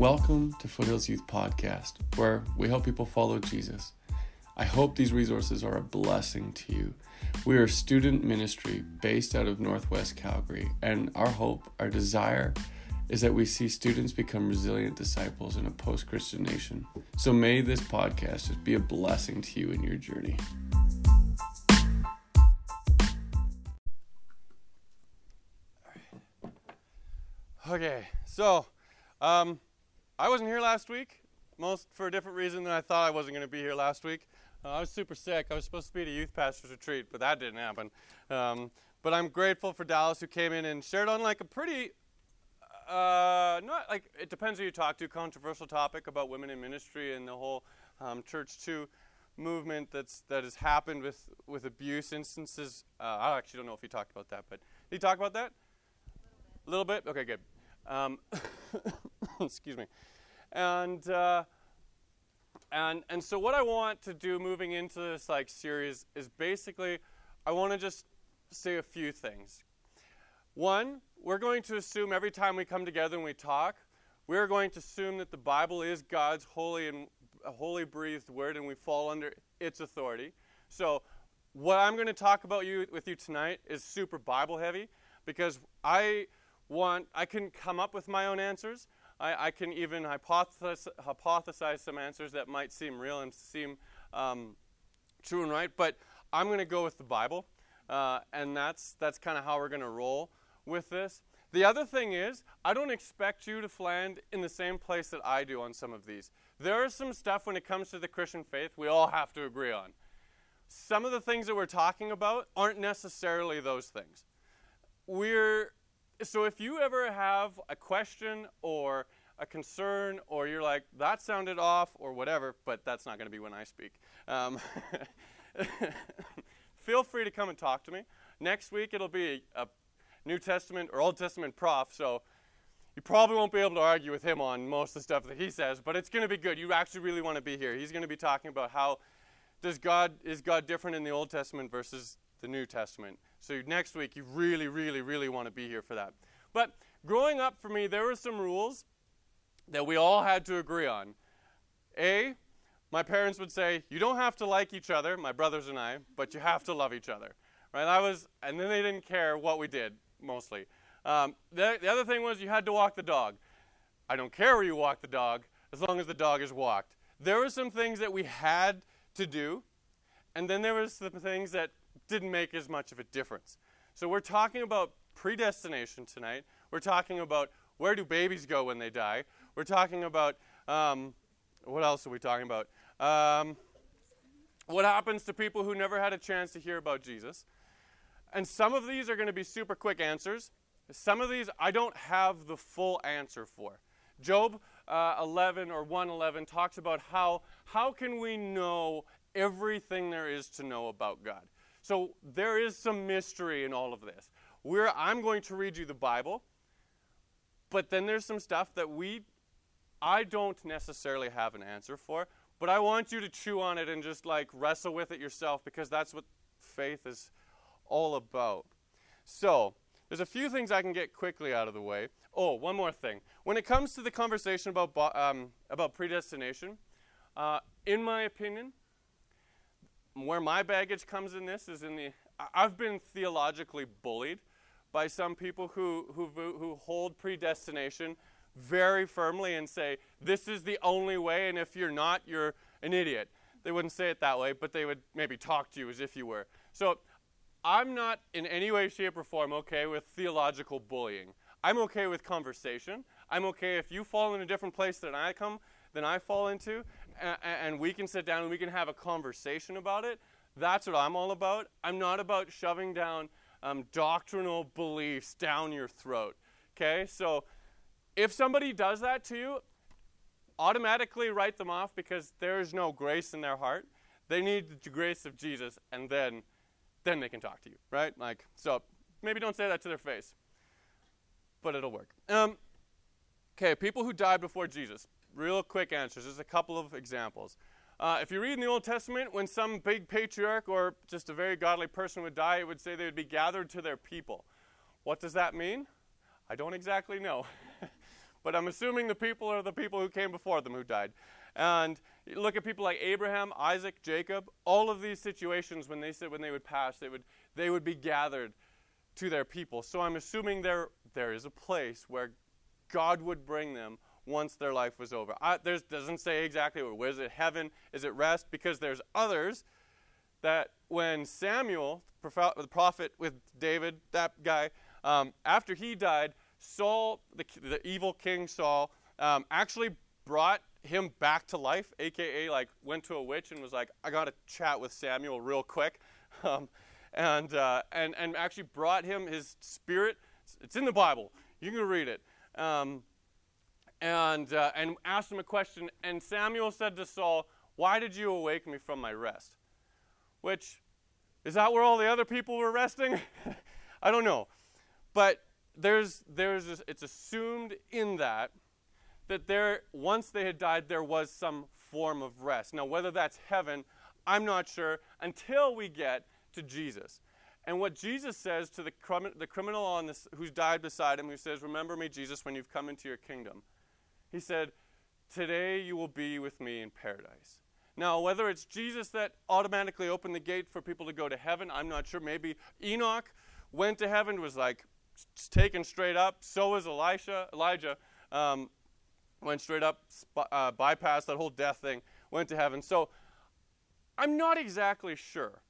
Welcome to Foothills Youth Podcast, where we help people follow Jesus. I hope these resources are a blessing to you. We are a student ministry based out of Northwest Calgary, and our hope, our desire, is that we see students become resilient disciples in a post Christian nation. So may this podcast just be a blessing to you in your journey. Okay, so um, I wasn't here last week, most for a different reason than I thought I wasn't going to be here last week. Uh, I was super sick. I was supposed to be at a youth pastor's retreat, but that didn't happen. Um, but I'm grateful for Dallas who came in and shared on like a pretty, uh, not like it depends who you talk to, controversial topic about women in ministry and the whole um, church too movement that's that has happened with with abuse instances. Uh, I actually don't know if he talked about that, but did he talk about that? A little bit. Okay, good. Um, excuse me. And uh, and and so what I want to do moving into this like series is basically I want to just say a few things. One, we're going to assume every time we come together and we talk, we're going to assume that the Bible is God's holy and holy breathed word and we fall under its authority. So what I'm going to talk about you with you tonight is super Bible heavy because I want I can come up with my own answers. I, I can even hypothesize, hypothesize, some answers that might seem real and seem um, true and right, but I'm going to go with the Bible, uh, and that's that's kind of how we're going to roll with this. The other thing is, I don't expect you to land in the same place that I do on some of these. There is some stuff when it comes to the Christian faith we all have to agree on. Some of the things that we're talking about aren't necessarily those things. We're so if you ever have a question or a concern, or you're like, that sounded off, or whatever, but that's not going to be when I speak, um, feel free to come and talk to me. Next week, it'll be a New Testament or Old Testament prof, so you probably won't be able to argue with him on most of the stuff that he says, but it's going to be good. You actually really want to be here. He's going to be talking about how does God is God different in the Old Testament versus the New Testament. So next week, you really, really, really want to be here for that. But growing up for me, there were some rules that we all had to agree on. A, my parents would say, you don't have to like each other, my brothers and I, but you have to love each other. Right? I was, and then they didn't care what we did, mostly. Um, the, the other thing was you had to walk the dog. I don't care where you walk the dog, as long as the dog is walked. There were some things that we had to do, and then there was the things that didn't make as much of a difference. So we're talking about predestination tonight. We're talking about where do babies go when they die. We're talking about um, what else are we talking about? Um, what happens to people who never had a chance to hear about Jesus? And some of these are going to be super quick answers. Some of these I don't have the full answer for. Job uh, 11 or 111 talks about how how can we know everything there is to know about God. So there is some mystery in all of this. We're, I'm going to read you the Bible, but then there's some stuff that we, I don't necessarily have an answer for, but I want you to chew on it and just like wrestle with it yourself because that's what faith is all about. So, there's a few things I can get quickly out of the way. Oh, one more thing. When it comes to the conversation about, um, about predestination, uh, in my opinion, where my baggage comes in this is in the I've been theologically bullied by some people who, who, who hold predestination very firmly and say, this is the only way, and if you're not, you're an idiot. They wouldn't say it that way, but they would maybe talk to you as if you were. So I'm not in any way, shape, or form okay with theological bullying. I'm okay with conversation. I'm okay if you fall in a different place than I come, than I fall into, and, and we can sit down and we can have a conversation about it. That's what I'm all about. I'm not about shoving down um, doctrinal beliefs down your throat. Okay? So if somebody does that to you, automatically write them off because there is no grace in their heart. They need the grace of Jesus, and then, then they can talk to you, right? Like, so maybe don't say that to their face, but it'll work. Um, okay, people who died before Jesus. Real quick answers. just a couple of examples. Uh, if you read in the Old Testament, when some big patriarch or just a very godly person would die, it would say they would be gathered to their people. What does that mean? I don't exactly know. but I'm assuming the people are the people who came before them who died. And look at people like Abraham, Isaac, Jacob, all of these situations when they said when they would pass, they would they would be gathered to their people. So I'm assuming there there is a place where God would bring them once their life was over. There doesn't say exactly where. Is it heaven? Is it rest? Because there's others that when Samuel, the prophet with David, that guy, um, after he died, Saul, the, the evil king Saul, um, actually brought him back to life, aka like went to a witch and was like, I got to chat with Samuel real quick, um, and uh, and and actually brought him his spirit. It's in the Bible. You can read it. Um, and uh, and asked him a question. And Samuel said to Saul, "Why did you awake me from my rest?" Which is that where all the other people were resting? I don't know, but there's there's it's assumed in that that there, once they had died, there was some form of rest. Now, whether that's heaven, I'm not sure until we get to Jesus. And what Jesus says to the, the criminal on this, who's died beside him, who says, Remember me, Jesus, when you've come into your kingdom. He said, Today you will be with me in paradise. Now, whether it's Jesus that automatically opened the gate for people to go to heaven, I'm not sure. Maybe Enoch went to heaven, was like taken straight up. So was Elisha, Elijah. Um, went straight up, uh, bypassed that whole death thing, went to heaven. So I'm not exactly sure.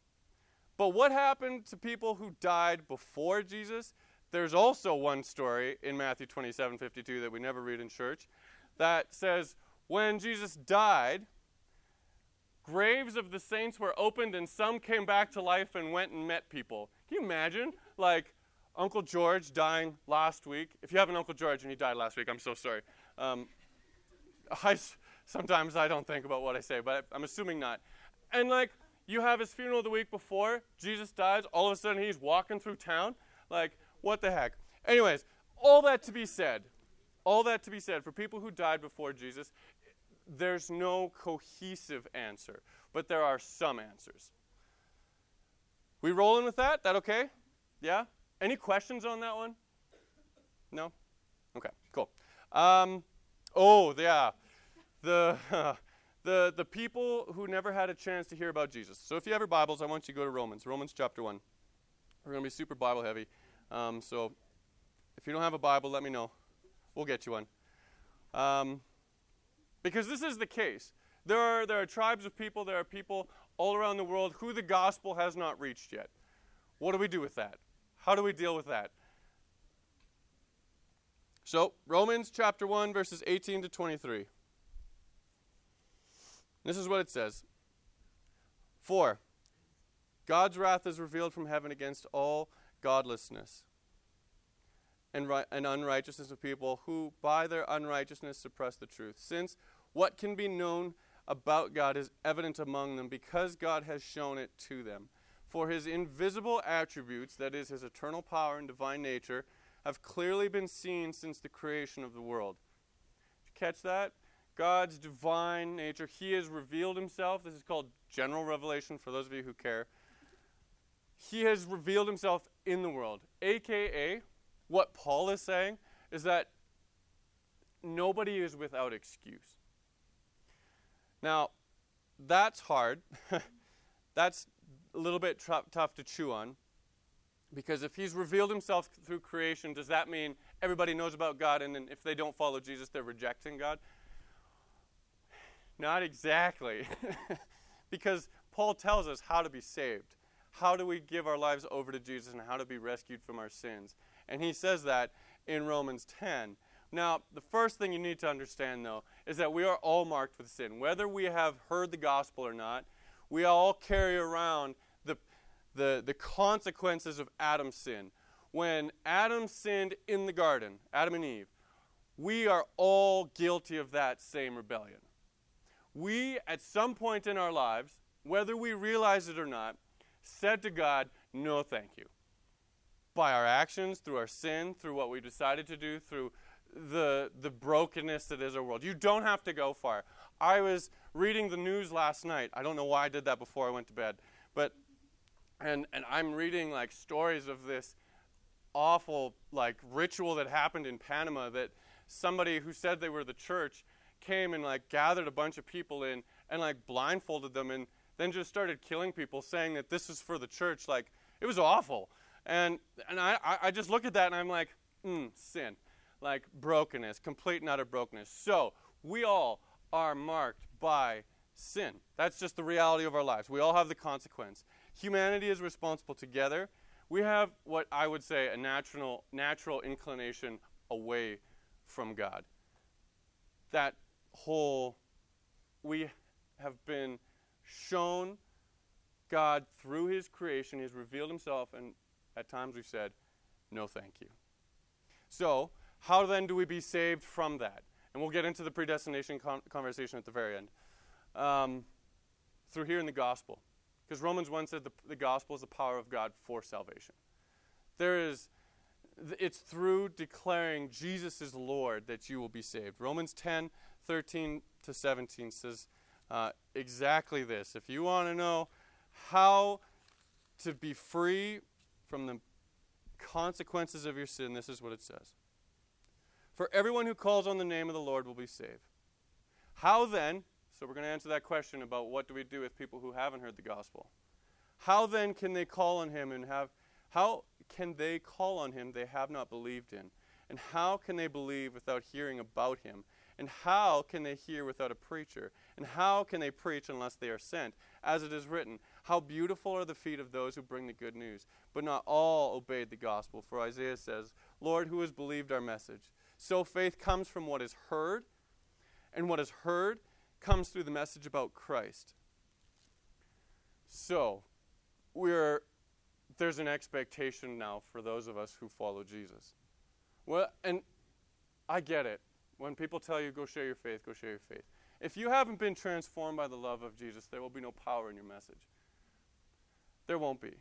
But what happened to people who died before Jesus? There's also one story in Matthew 27 52 that we never read in church that says, when Jesus died, graves of the saints were opened and some came back to life and went and met people. Can you imagine? Like Uncle George dying last week. If you have an Uncle George and he died last week, I'm so sorry. Um, I, sometimes I don't think about what I say, but I'm assuming not. And like, you have his funeral the week before, Jesus dies, all of a sudden he's walking through town. Like, what the heck? Anyways, all that to be said, all that to be said, for people who died before Jesus, there's no cohesive answer, but there are some answers. We rolling with that? That okay? Yeah? Any questions on that one? No? Okay, cool. Um, Oh, yeah. The, uh, the, the people who never had a chance to hear about Jesus. So if you have your Bibles, I want you to go to Romans, Romans chapter 1. We're going to be super Bible heavy. Um, so if you don't have a Bible, let me know. We'll get you one. Um, because this is the case. There are, there are tribes of people, there are people all around the world who the gospel has not reached yet. What do we do with that? How do we deal with that? So, Romans chapter 1, verses 18 to 23. This is what it says For God's wrath is revealed from heaven against all godlessness and, ri- and unrighteousness of people who, by their unrighteousness, suppress the truth. Since what can be known about God is evident among them because God has shown it to them. For his invisible attributes, that is, his eternal power and divine nature, have clearly been seen since the creation of the world. Catch that? God's divine nature. He has revealed himself. This is called general revelation for those of you who care. He has revealed himself in the world. AKA, what Paul is saying is that nobody is without excuse. Now, that's hard. that's a little bit tough to chew on because if he's revealed himself through creation, does that mean everybody knows about God and if they don't follow Jesus, they're rejecting God? Not exactly. because Paul tells us how to be saved. How do we give our lives over to Jesus and how to be rescued from our sins? And he says that in Romans 10. Now, the first thing you need to understand, though, is that we are all marked with sin. Whether we have heard the gospel or not, we all carry around the, the consequences of Adam's sin. When Adam sinned in the garden, Adam and Eve, we are all guilty of that same rebellion. We, at some point in our lives, whether we realize it or not, said to God, No, thank you. By our actions, through our sin, through what we decided to do, through the, the brokenness that is our world. You don't have to go far. I was reading the news last night. I don't know why I did that before I went to bed. But and and I'm reading like stories of this awful like ritual that happened in Panama that somebody who said they were the church came and like gathered a bunch of people in and like blindfolded them and then just started killing people saying that this is for the church. Like it was awful. And and i i just look at that and i'm like mm, sin. Like brokenness complete and utter brokenness. So we all are marked by sin. That's just the reality of our lives. We all have the consequence. Humanity is responsible together. We have what i would say a natural natural inclination away from god. That whole we have been shown God through his creation. He has revealed himself, and at times we've said, no, thank you. So, how then do we be saved from that? And we'll get into the predestination con- conversation at the very end. Um, through hearing the gospel. Because Romans 1 said the, the gospel is the power of God for salvation. There is, it's through declaring Jesus is Lord that you will be saved. Romans 10, 13 to 17 says uh, exactly this. If you want to know how to be free from the consequences of your sin, this is what it says. For everyone who calls on the name of the Lord will be saved. How then, so we're going to answer that question about what do we do with people who haven't heard the gospel. How then can they call on him and have how can they call on him they have not believed in? And how can they believe without hearing about him? And how can they hear without a preacher? And how can they preach unless they are sent? As it is written, How beautiful are the feet of those who bring the good news. But not all obeyed the gospel. For Isaiah says, Lord, who has believed our message? So faith comes from what is heard, and what is heard comes through the message about Christ. So, we're there's an expectation now for those of us who follow Jesus. Well, and I get it. When people tell you, go share your faith, go share your faith. If you haven't been transformed by the love of Jesus, there will be no power in your message. There won't be.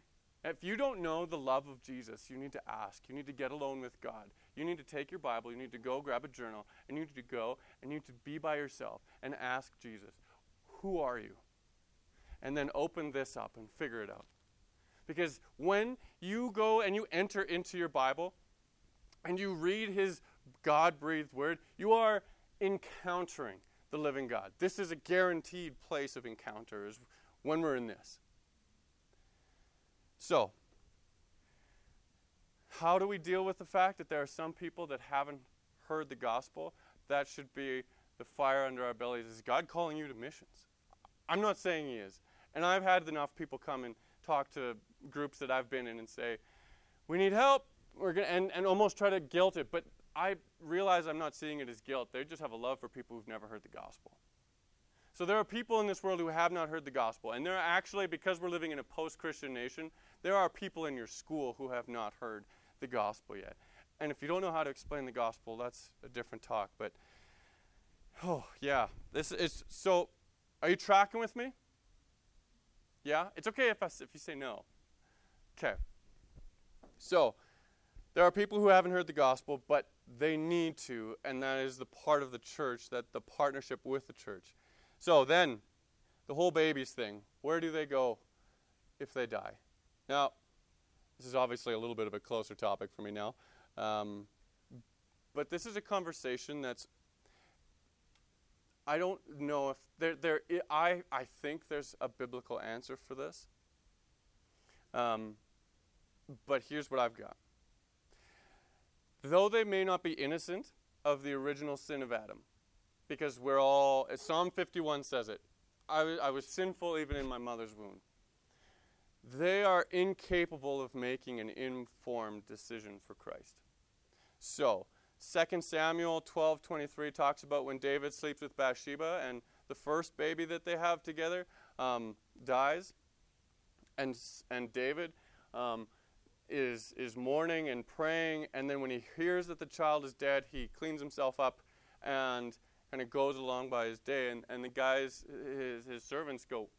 If you don't know the love of Jesus, you need to ask. You need to get alone with God. You need to take your Bible, you need to go grab a journal, and you need to go and you need to be by yourself and ask Jesus, Who are you? And then open this up and figure it out. Because when you go and you enter into your Bible and you read his God breathed word, you are encountering the living God. This is a guaranteed place of encounters when we're in this. So, how do we deal with the fact that there are some people that haven't heard the gospel? That should be the fire under our bellies. Is God calling you to missions? I'm not saying He is. And I've had enough people come and talk to groups that I've been in and say, We need help. We're gonna, and, and almost try to guilt it. But I realize I'm not seeing it as guilt. They just have a love for people who've never heard the gospel. So there are people in this world who have not heard the gospel. And there are actually, because we're living in a post Christian nation, there are people in your school who have not heard the gospel yet. And if you don't know how to explain the gospel, that's a different talk. But, oh, yeah. This is so. Are you tracking with me? Yeah? It's okay if, I, if you say no. Okay. So, there are people who haven't heard the gospel, but they need to, and that is the part of the church, that the partnership with the church. So then, the whole babies thing. Where do they go if they die? Now, this is obviously a little bit of a closer topic for me now. Um, but this is a conversation that's I don't know if there there I I think there's a biblical answer for this. Um, but here's what I've got. Though they may not be innocent of the original sin of Adam, because we're all, Psalm 51 says it, I, I was sinful even in my mother's womb. They are incapable of making an informed decision for Christ. So, 2 Samuel 12:23 talks about when David sleeps with Bathsheba and the first baby that they have together um, dies, and and David um, is, is mourning and praying, and then when he hears that the child is dead, he cleans himself up and kind of goes along by his day. And, and the guys, his, his servants go,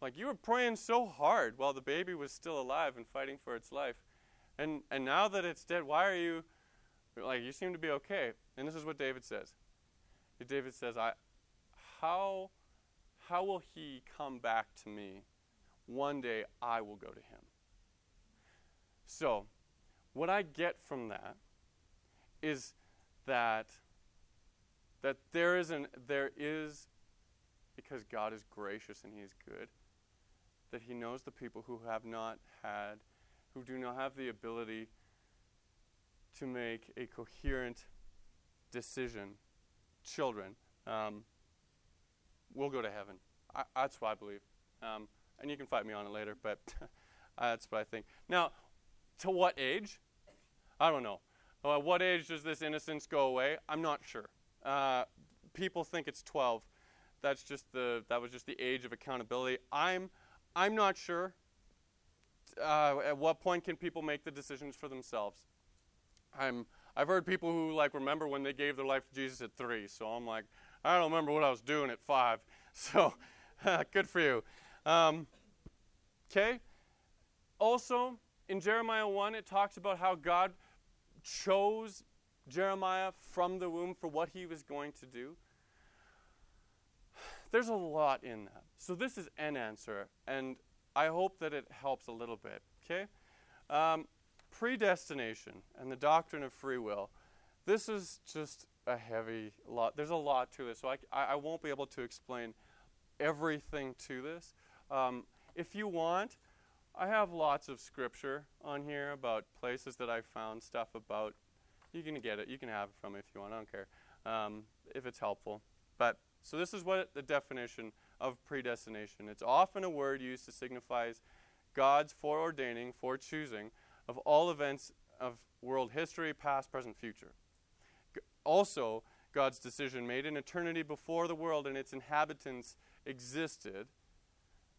like, you were praying so hard while the baby was still alive and fighting for its life. And, and now that it's dead, why are you, like, you seem to be okay. And this is what David says. David says, I, how, how will he come back to me? One day I will go to him. So, what I get from that is that that there is an there is because God is gracious and He is good, that He knows the people who have not had, who do not have the ability to make a coherent decision, children, um, will go to heaven. I, that's what I believe. Um, and you can fight me on it later, but that's what I think. Now, to what age? I don't know. At what age does this innocence go away? I'm not sure. Uh, people think it's 12. That's just the that was just the age of accountability. I'm I'm not sure. Uh, at what point can people make the decisions for themselves? I'm I've heard people who like remember when they gave their life to Jesus at three. So I'm like, I don't remember what I was doing at five. So good for you. Um, okay. Also, in Jeremiah 1, it talks about how God chose Jeremiah from the womb for what he was going to do. There's a lot in that. So, this is an answer, and I hope that it helps a little bit. Okay? Um, predestination and the doctrine of free will. This is just a heavy lot. There's a lot to this, so I, I won't be able to explain everything to this. Um, if you want, I have lots of scripture on here about places that I found stuff about. You can get it. You can have it from me if you want. I don't care um, if it's helpful. But so this is what the definition of predestination. It's often a word used to signify God's foreordaining, forechoosing of all events of world history, past, present, future. Also, God's decision made in eternity before the world and its inhabitants existed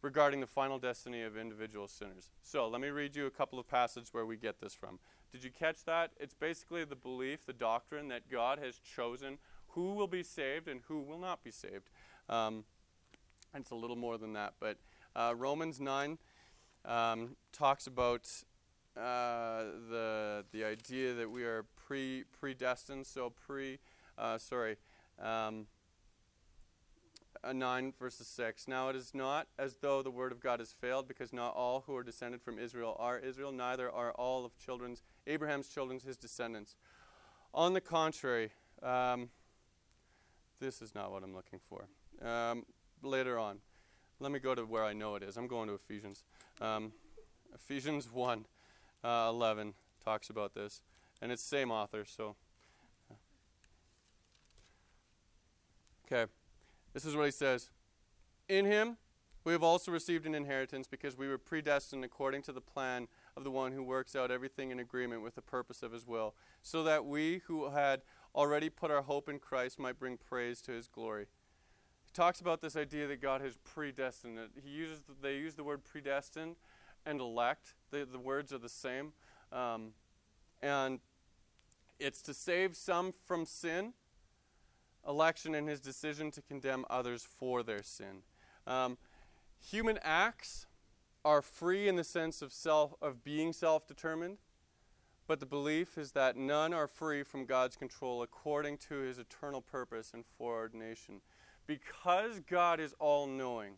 regarding the final destiny of individual sinners. So, let me read you a couple of passages where we get this from. Did you catch that? It's basically the belief, the doctrine that God has chosen who will be saved and who will not be saved. Um, it's a little more than that, but uh, Romans 9 um, talks about uh, the the idea that we are pre predestined. So pre, uh, sorry, um, uh, nine verses six. Now it is not as though the word of God has failed, because not all who are descended from Israel are Israel. Neither are all of children's Abraham's children his descendants. On the contrary, um, this is not what I'm looking for. Um, later on, let me go to where I know it is. I'm going to Ephesians. Um, Ephesians one uh, 11 talks about this, and it's same author. So, okay, this is what he says. In him we have also received an inheritance because we were predestined according to the plan of the one who works out everything in agreement with the purpose of his will, so that we who had already put our hope in Christ might bring praise to his glory. He talks about this idea that God has predestined. He uses they use the word predestined and elect. The, the words are the same. Um, and it's to save some from sin, election, and his decision to condemn others for their sin. Um, human acts are free in the sense of self of being self-determined, but the belief is that none are free from God's control according to his eternal purpose and foreordination. Because God is all-knowing,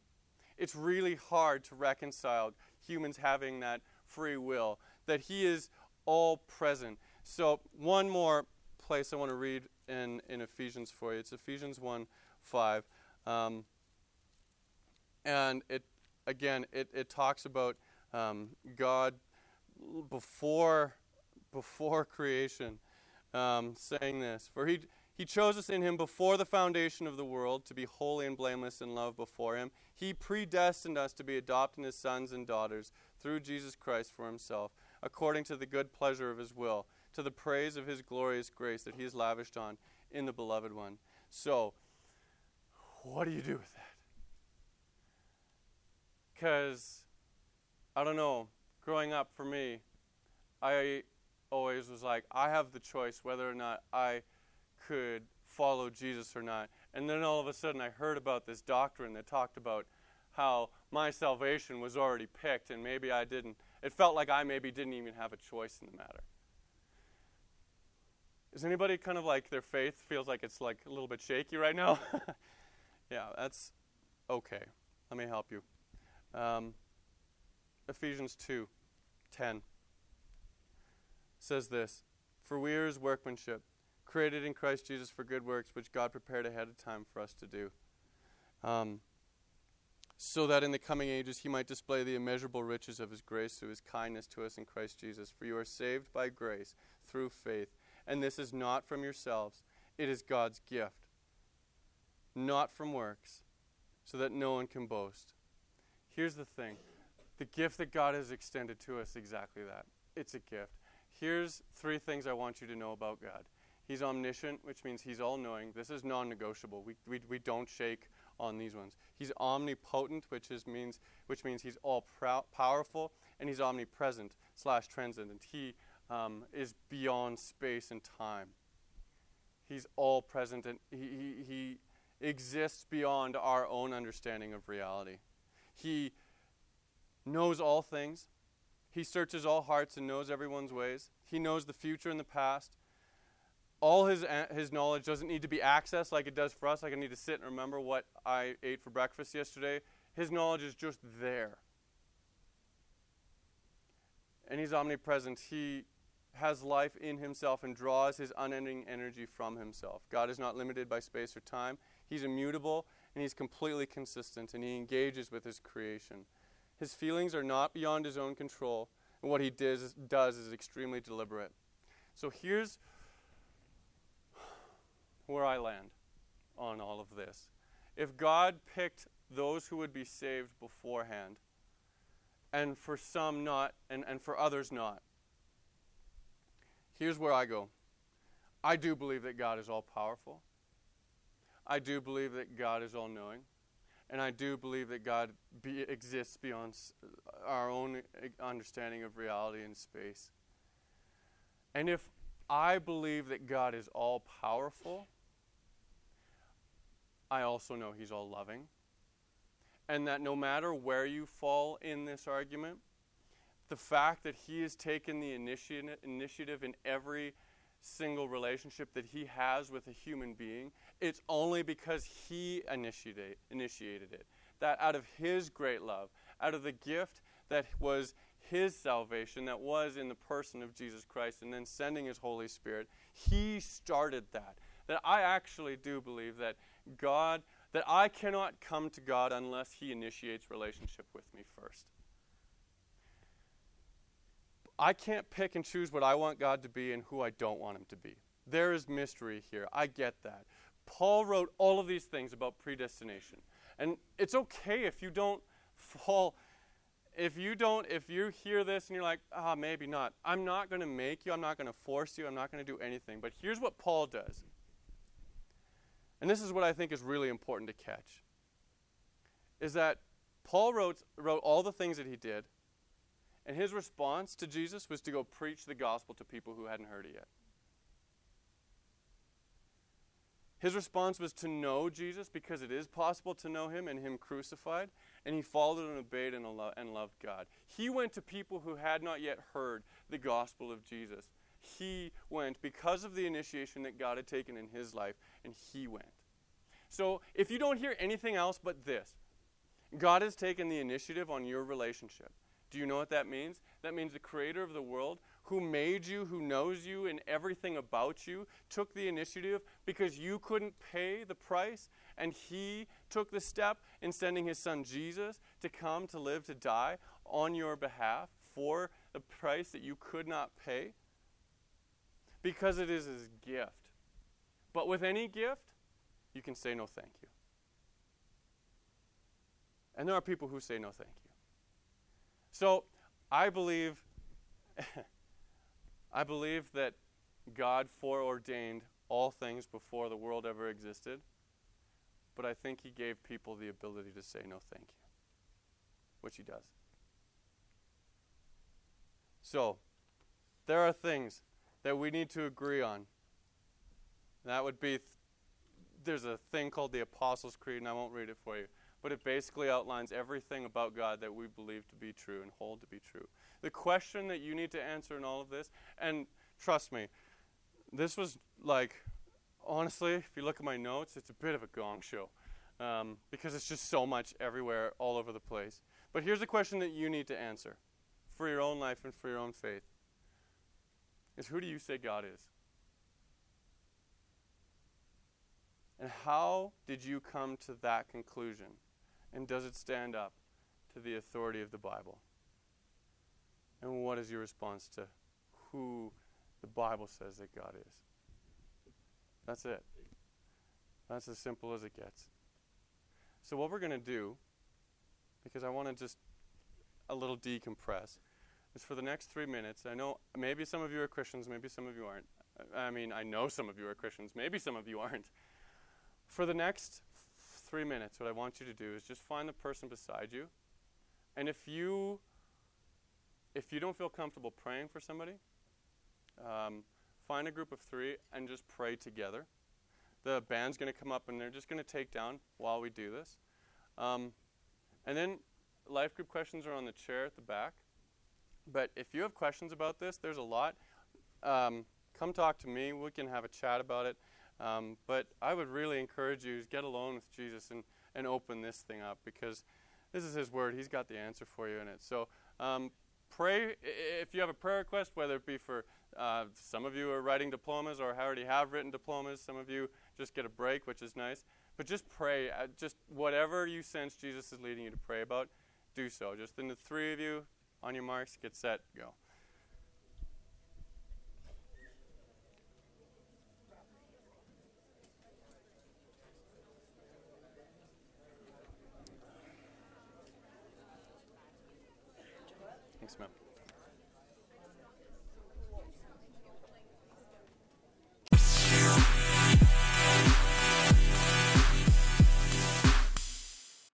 it's really hard to reconcile humans having that free will, that He is all present. So, one more place I want to read in, in Ephesians for you. It's Ephesians 1 5. Um, and it, again, it, it talks about um, God before, before creation um, saying this. For he, he chose us in him before the foundation of the world to be holy and blameless in love before him. He predestined us to be adopted as his sons and daughters through Jesus Christ for himself, according to the good pleasure of his will, to the praise of his glorious grace that he has lavished on in the beloved one. So, what do you do with that? Because, I don't know, growing up for me, I always was like, I have the choice whether or not I could follow Jesus or not. And then all of a sudden, I heard about this doctrine that talked about how my salvation was already picked and maybe I didn't. It felt like I maybe didn't even have a choice in the matter. Is anybody kind of like their faith feels like it's like a little bit shaky right now? yeah, that's okay. Let me help you. Um, Ephesians 2 10 says this For we are his workmanship created in Christ Jesus for good works, which God prepared ahead of time for us to do. Um, so that in the coming ages he might display the immeasurable riches of his grace through his kindness to us in Christ Jesus. For you are saved by grace through faith, and this is not from yourselves, it is God's gift, not from works, so that no one can boast. Here's the thing the gift that God has extended to us, exactly that. It's a gift. Here's three things I want you to know about God. He's omniscient, which means he's all knowing. This is non negotiable. We, we, we don't shake on these ones. He's omnipotent, which is means which means he's all powerful, and he's omnipresent slash transcendent. He um, is beyond space and time. He's all present, and he, he, he exists beyond our own understanding of reality. He knows all things. He searches all hearts and knows everyone's ways. He knows the future and the past all his, his knowledge doesn't need to be accessed like it does for us. Like I need to sit and remember what I ate for breakfast yesterday. His knowledge is just there. And he's omnipresent. He has life in himself and draws his unending energy from himself. God is not limited by space or time. He's immutable and he's completely consistent and he engages with his creation. His feelings are not beyond his own control, and what he does, does is extremely deliberate. So here's where I land on all of this. If God picked those who would be saved beforehand, and for some not, and, and for others not, here's where I go. I do believe that God is all powerful. I do believe that God is all knowing. And I do believe that God be, exists beyond our own eh, understanding of reality and space. And if I believe that God is all powerful, I also know He's all loving. And that no matter where you fall in this argument, the fact that He has taken the initiative in every single relationship that He has with a human being, it's only because He initiate, initiated it. That out of His great love, out of the gift that was His salvation, that was in the person of Jesus Christ, and then sending His Holy Spirit, He started that. That I actually do believe that God, that I cannot come to God unless He initiates relationship with me first. I can't pick and choose what I want God to be and who I don't want Him to be. There is mystery here. I get that. Paul wrote all of these things about predestination. And it's okay if you don't fall if you don't if you hear this and you're like ah oh, maybe not i'm not going to make you i'm not going to force you i'm not going to do anything but here's what paul does and this is what I think is really important to catch, is that Paul wrote, wrote all the things that he did, and his response to Jesus was to go preach the gospel to people who hadn't heard it yet. His response was to know Jesus because it is possible to know him and him crucified, and he followed and obeyed and, loved God. He went to people who had not yet heard the gospel of Jesus he went because of the initiation that God had taken in his life, and he went. So if you don't hear anything else but this, God has taken the initiative on your relationship. Do you know what that means? That means the creator of the world, who made you, who knows you and everything about you, took the initiative because you couldn't pay the price, and he took the step in sending his son Jesus to come to live, to die on your behalf for the price that you could not pay because it is his gift. But with any gift, you can say no thank you. And there are people who say no thank you. So I believe I believe that God foreordained all things before the world ever existed, but I think he gave people the ability to say no thank you, which he does. So, there are things that we need to agree on. That would be th- there's a thing called the Apostles' Creed, and I won't read it for you, but it basically outlines everything about God that we believe to be true and hold to be true. The question that you need to answer in all of this, and trust me, this was like, honestly, if you look at my notes, it's a bit of a gong show um, because it's just so much everywhere, all over the place. But here's a question that you need to answer for your own life and for your own faith is who do you say God is? And how did you come to that conclusion? And does it stand up to the authority of the Bible? And what is your response to who the Bible says that God is? That's it. That's as simple as it gets. So, what we're going to do, because I want to just a little decompress, is for the next three minutes. I know maybe some of you are Christians, maybe some of you aren't. I mean, I know some of you are Christians, maybe some of you aren't. For the next three minutes, what I want you to do is just find the person beside you. And if you if you don't feel comfortable praying for somebody, um, find a group of three and just pray together. The band's going to come up and they're just going to take down while we do this. Um, and then life group questions are on the chair at the back. But if you have questions about this, there's a lot. Um, come talk to me. We can have a chat about it. Um, but I would really encourage you to get alone with Jesus and, and open this thing up because this is His Word. He's got the answer for you in it. So um, pray if you have a prayer request, whether it be for uh, some of you are writing diplomas or already have written diplomas. Some of you just get a break, which is nice. But just pray. Uh, just whatever you sense Jesus is leading you to pray about, do so. Just in the three of you, on your marks, get set, go. Thanks, ma'am.